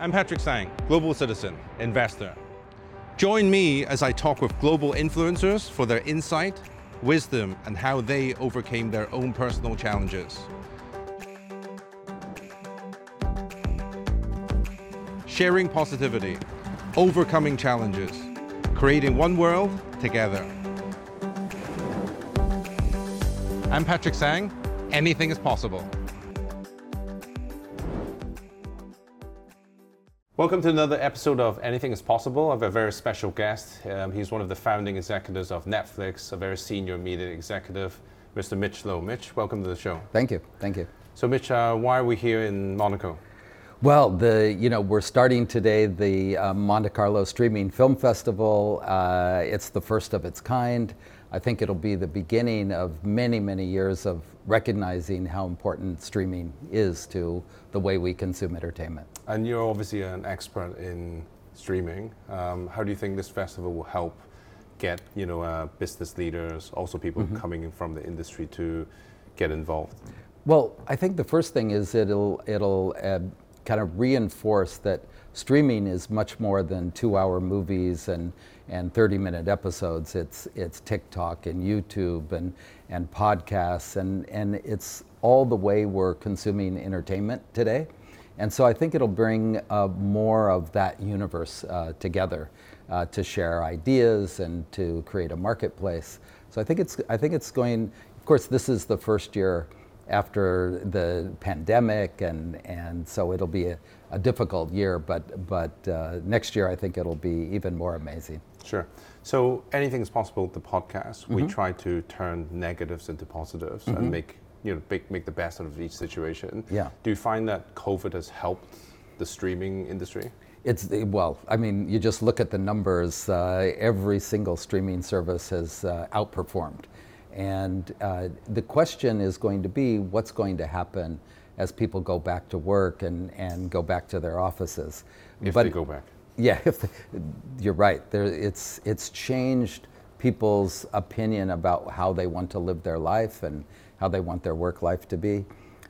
I'm Patrick Sang, global citizen, investor. Join me as I talk with global influencers for their insight, wisdom, and how they overcame their own personal challenges. Sharing positivity, overcoming challenges, creating one world together. I'm Patrick Sang. Anything is possible. Welcome to another episode of Anything is Possible. I have a very special guest. Um, he's one of the founding executives of Netflix, a very senior media executive, Mr. Mitch Lowe. Mitch, welcome to the show. Thank you. Thank you. So, Mitch, uh, why are we here in Monaco? Well, the you know we're starting today the uh, Monte Carlo Streaming Film Festival. Uh, it's the first of its kind. I think it'll be the beginning of many many years of recognizing how important streaming is to the way we consume entertainment. And you're obviously an expert in streaming. Um, how do you think this festival will help get you know uh, business leaders, also people mm-hmm. coming in from the industry to get involved? Well, I think the first thing is it'll it'll uh, kind of reinforce that streaming is much more than two-hour movies and and 30-minute episodes. It's it's TikTok and YouTube and and podcasts and and it's all the way we're consuming entertainment today. And so I think it'll bring uh, more of that universe uh, together uh, to share ideas and to create a marketplace. So I think it's I think it's going. Of course, this is the first year after the pandemic, and and so it'll be a, a difficult year. But but uh, next year, I think it'll be even more amazing. Sure. So anything is possible. With the podcast mm-hmm. we try to turn negatives into positives mm-hmm. and make you know make, make the best out of each situation. Yeah. Do you find that COVID has helped the streaming industry? It's well, I mean, you just look at the numbers. Uh, every single streaming service has uh, outperformed, and uh, the question is going to be what's going to happen as people go back to work and, and go back to their offices. If but, they go back. Yeah, they, you're right. There, it's it's changed people's opinion about how they want to live their life and how they want their work life to be.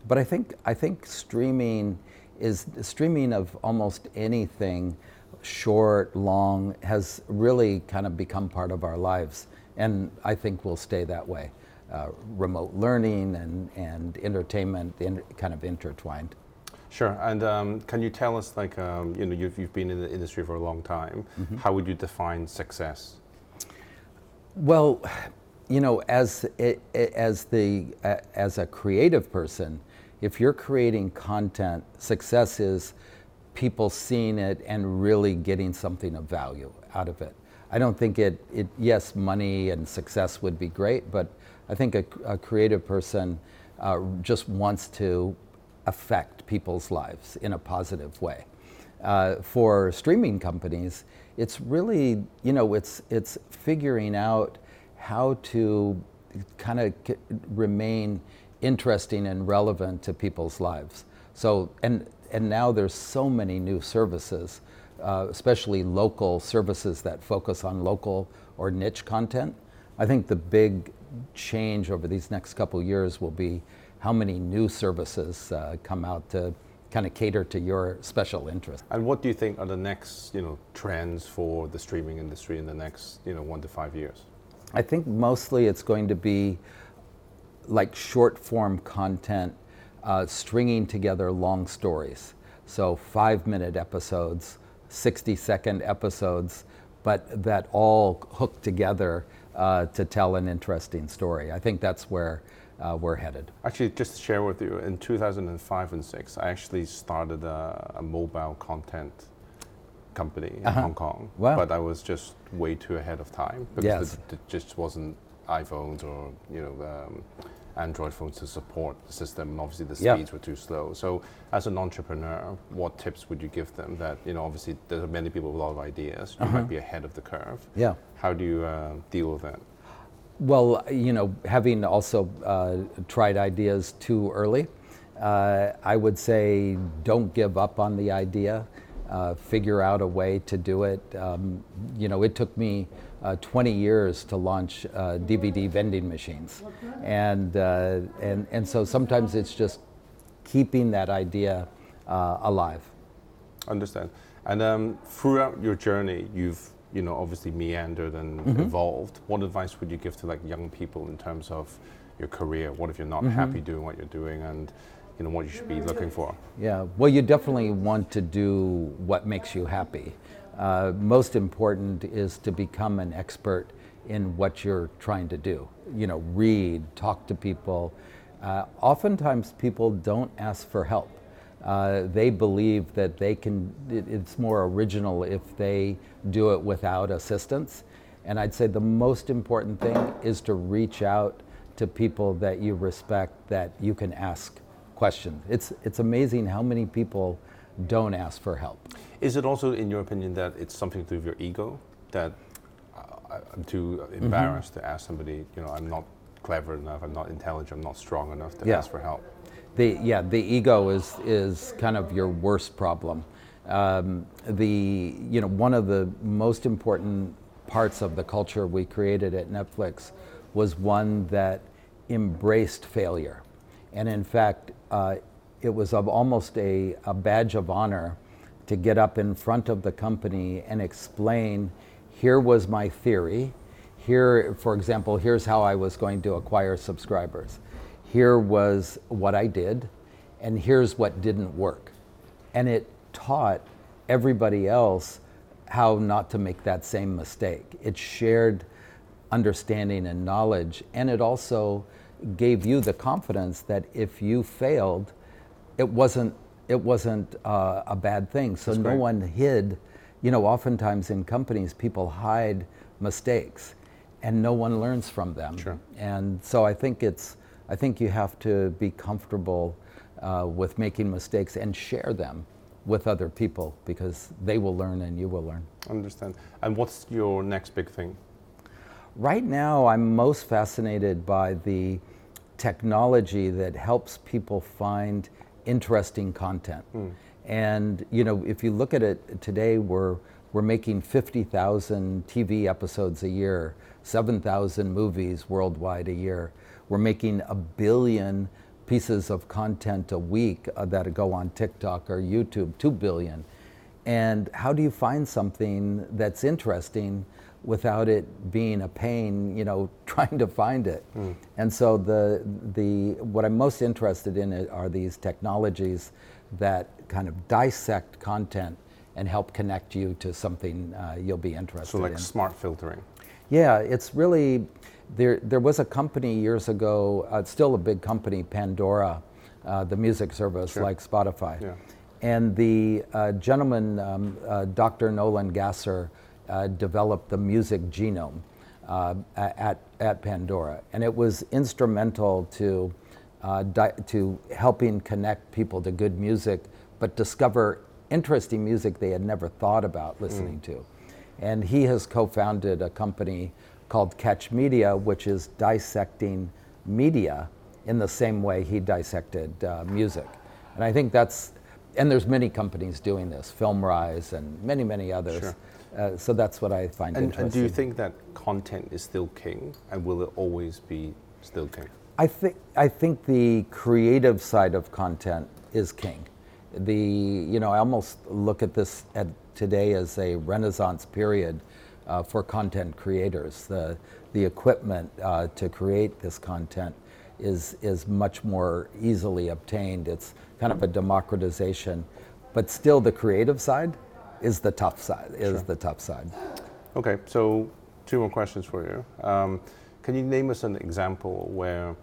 But I think I think streaming is streaming of almost anything, short, long, has really kind of become part of our lives, and I think will stay that way. Uh, remote learning and and entertainment in, kind of intertwined. Sure. And um, can you tell us, like, um, you know, you've, you've been in the industry for a long time. Mm-hmm. How would you define success? Well, you know, as as the as a creative person, if you're creating content, success is people seeing it and really getting something of value out of it. I don't think it, it yes, money and success would be great, but I think a, a creative person uh, just wants to affect people's lives in a positive way. Uh, for streaming companies, it's really, you know, it's, it's figuring out how to kind of remain interesting and relevant to people's lives. So, and, and now there's so many new services, uh, especially local services that focus on local or niche content. I think the big change over these next couple years will be how many new services uh, come out to kind of cater to your special interest. And what do you think are the next, you know, trends for the streaming industry in the next, you know, one to five years? I think mostly it's going to be like short form content, uh, stringing together long stories. So five minute episodes, 60 second episodes, but that all hook together uh, to tell an interesting story. I think that's where uh, we're headed. Actually, just to share with you, in 2005 and 6, I actually started a, a mobile content company in uh-huh. Hong Kong. Wow. But I was just way too ahead of time because yes. it, just wasn't iPhones or you know um, Android phones to support the system, and obviously the speeds were too slow. So, as an entrepreneur, what tips would you give them? That you know, obviously there are many people with a lot of ideas. You uh-huh. might be ahead of the curve. Yeah. How do you uh, deal with that? Well, you know, having also uh, tried ideas too early, uh, I would say don't give up on the idea uh, figure out a way to do it. Um, you know, it took me uh, 20 years to launch uh, DVD vending machines, and uh, and and so sometimes it's just keeping that idea uh, alive. Understand. And um, throughout your journey, you've you know obviously meandered and mm-hmm. evolved. What advice would you give to like young people in terms of your career? What if you're not mm-hmm. happy doing what you're doing and you know what you should be looking for? Yeah, well, you definitely want to do what makes you happy. Uh, most important is to become an expert in what you're trying to do. You know, read, talk to people. Uh, oftentimes, people don't ask for help. Uh, they believe that they can. It, it's more original if they do it without assistance. And I'd say the most important thing is to reach out to people that you respect that you can ask questions. It's it's amazing how many people don't ask for help. Is it also, in your opinion, that it's something to do with your ego that uh, I'm too embarrassed mm-hmm. to ask somebody? You know, I'm not clever enough. I'm not intelligent. I'm not strong enough to yeah. ask for help. The yeah, the ego is is kind of your worst problem. Um, the you know one of the most important parts of the culture we created at Netflix was one that embraced failure. And in fact, uh, it was of almost a, a badge of honor to get up in front of the company and explain here was my theory. Here, for example, here's how I was going to acquire subscribers. Here was what I did, and here's what didn't work. And it taught everybody else how not to make that same mistake. It shared understanding and knowledge, and it also gave you the confidence that if you failed, it wasn't it wasn't uh, a bad thing. So That's no great. one hid. You know, oftentimes in companies, people hide mistakes, and no one learns from them. Sure. And so I think it's I think you have to be comfortable uh, with making mistakes and share them with other people because they will learn and you will learn. Understand. And what's your next big thing? Right now, I'm most fascinated by the technology that helps people find interesting content. Mm. And you know, if you look at it today, we're we're making 50,000 TV episodes a year, 7,000 movies worldwide a year. We're making a billion pieces of content a week uh, that go on TikTok or YouTube, 2 billion. And how do you find something that's interesting without it being a pain, you know, trying to find it. Mm. And so the the what I'm most interested in are these technologies that kind of dissect content and help connect you to something uh, you'll be interested in. So like in. smart filtering. Yeah, it's really there. There was a company years ago, uh, still a big company, Pandora, uh, the music service sure. like Spotify. Yeah. And the uh, gentleman, um, uh, Dr. Nolan Gasser, uh, developed the music genome uh, at, at Pandora. And it was instrumental to, uh, di- to helping connect people to good music, but discover interesting music they had never thought about listening mm. to. And he has co founded a company called Catch Media, which is dissecting media in the same way he dissected uh, music. And I think that's, and there's many companies doing this, FilmRise and many, many others. Sure. Uh, so that's what I find and, interesting. And do you think that content is still king, and will it always be still king? I think I think the creative side of content is king. The you know I almost look at this at today as a renaissance period uh, for content creators. The the equipment uh, to create this content is is much more easily obtained. It's kind of a democratization, but still the creative side is the tough side. Is sure. the tough side. Okay, so two more questions for you. Um, can you name us an example where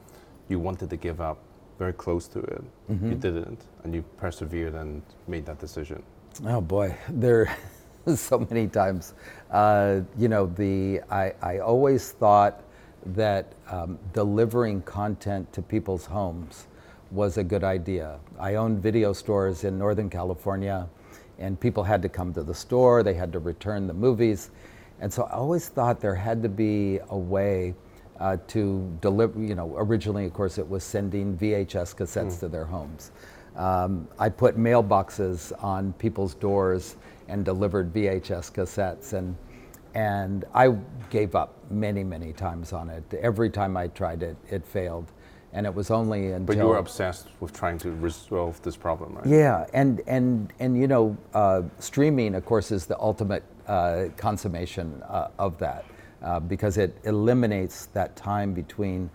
you wanted to give up, very close to it, mm-hmm. you didn't, and you persevered and made that decision? Oh boy, there so many times. Uh, you know, the I, I always thought that um, delivering content to people's homes was a good idea. I owned video stores in Northern California and people had to come to the store, they had to return the movies. And so I always thought there had to be a way uh, to deliver, you know, originally, of course, it was sending VHS cassettes mm. to their homes. Um, I put mailboxes on people's doors and delivered VHS cassettes, and, and I gave up many, many times on it. Every time I tried it, it failed. And it was only until. But you were obsessed with trying to resolve this problem, right? Yeah, and and and you know, uh, streaming, of course, is the ultimate uh, consummation uh, of that uh, because it eliminates that time between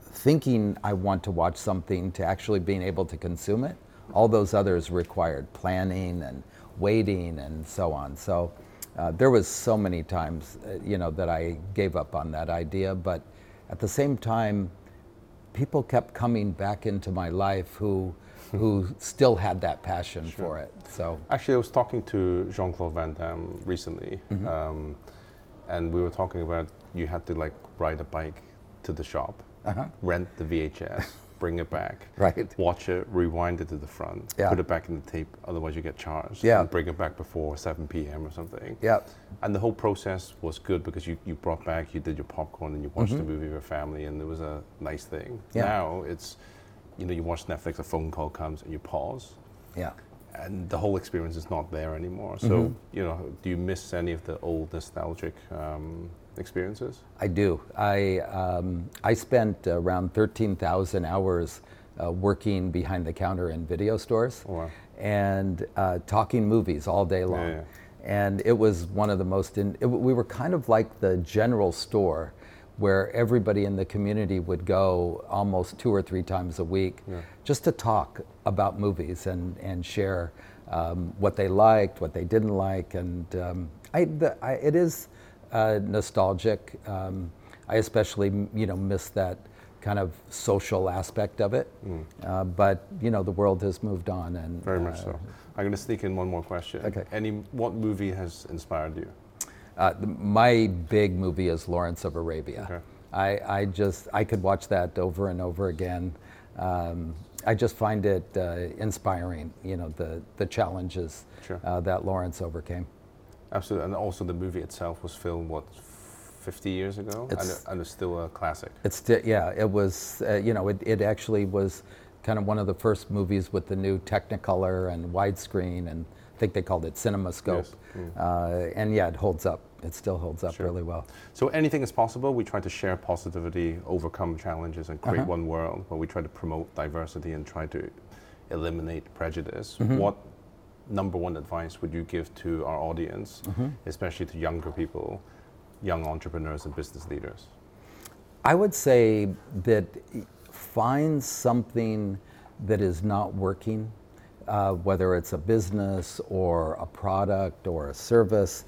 thinking I want to watch something to actually being able to consume it. All those others required planning and waiting and so on. So uh, there was so many times, uh, you know, that I gave up on that idea. But at the same time, people kept coming back into my life who who still had that passion sure. for it. So actually, I was talking to Jean Claude Van Damme recently, mm-hmm. um, and we were talking about you had to like ride a bike to the shop, uh-huh. rent the VHS, bring it back, right. watch it, rewind it to the front, yeah. put it back in the tape, otherwise you get charged. Yeah. And bring it back before 7 p.m. or something. Yeah. And the whole process was good because you, you brought back, you did your popcorn and you watched mm-hmm. the movie with your family and it was a nice thing. Yeah. Now it's, you know, you watch Netflix, a phone call comes and you pause. Yeah. And the whole experience is not there anymore. So, mm-hmm. you know, do you miss any of the old nostalgic um, experiences? I do. I, um, I spent around 13,000 hours uh, working behind the counter in video stores oh, wow. and uh, talking movies all day long. Yeah, yeah. And it was one of the most, in, it, we were kind of like the general store where everybody in the community would go almost two or three times a week yeah. just to talk about movies and, and share um, what they liked, what they didn't like. And um, I, the, I, it is, uh, nostalgic. Um, I especially, you know, miss that kind of social aspect of it. Mm. Uh, but you know, the world has moved on, and very much uh, so. I'm going to sneak in one more question. Okay. Any what movie has inspired you? Uh, my big movie is Lawrence of Arabia. Okay. I, I just I could watch that over and over again. Um, I just find it uh, inspiring. You know, the the challenges sure. Uh, that Lawrence overcame. Absolutely, and also the movie itself was filmed what 50 years ago, it's, and, and, it's still a classic. It's still, yeah, it was. Uh, you know, it, it actually was kind of one of the first movies with the new Technicolor and widescreen, and think they called it CinemaScope. Yes. Mm. Uh, and yeah, it holds up. It still holds up sure. really well. So anything is possible. We try to share positivity, overcome challenges, and create uh-huh. one world. Where we try to promote diversity and try to eliminate prejudice. Mm-hmm. What number one advice would you give to our audience, mm-hmm. especially to younger people, young entrepreneurs and business leaders? I would say that find something that is not working, uh, whether it's a business or a product or a service,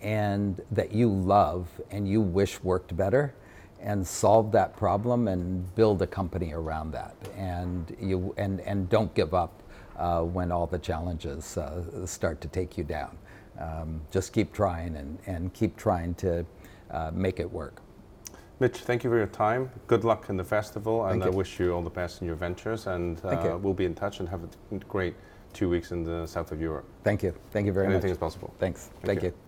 and that you love and you wish worked better and solve that problem and build a company around that and you and and don't give up uh, when all the challenges uh, start to take you down. Um, just keep trying and, and keep trying to uh, make it work. Mitch, thank you for your time. Good luck in the festival, and I wish you all the best in your ventures. And uh, we'll be in touch and have a great two weeks in the south of Europe. Thank you. Thank you very Anything much. Anything is possible. Thanks. Thank, thank you. you.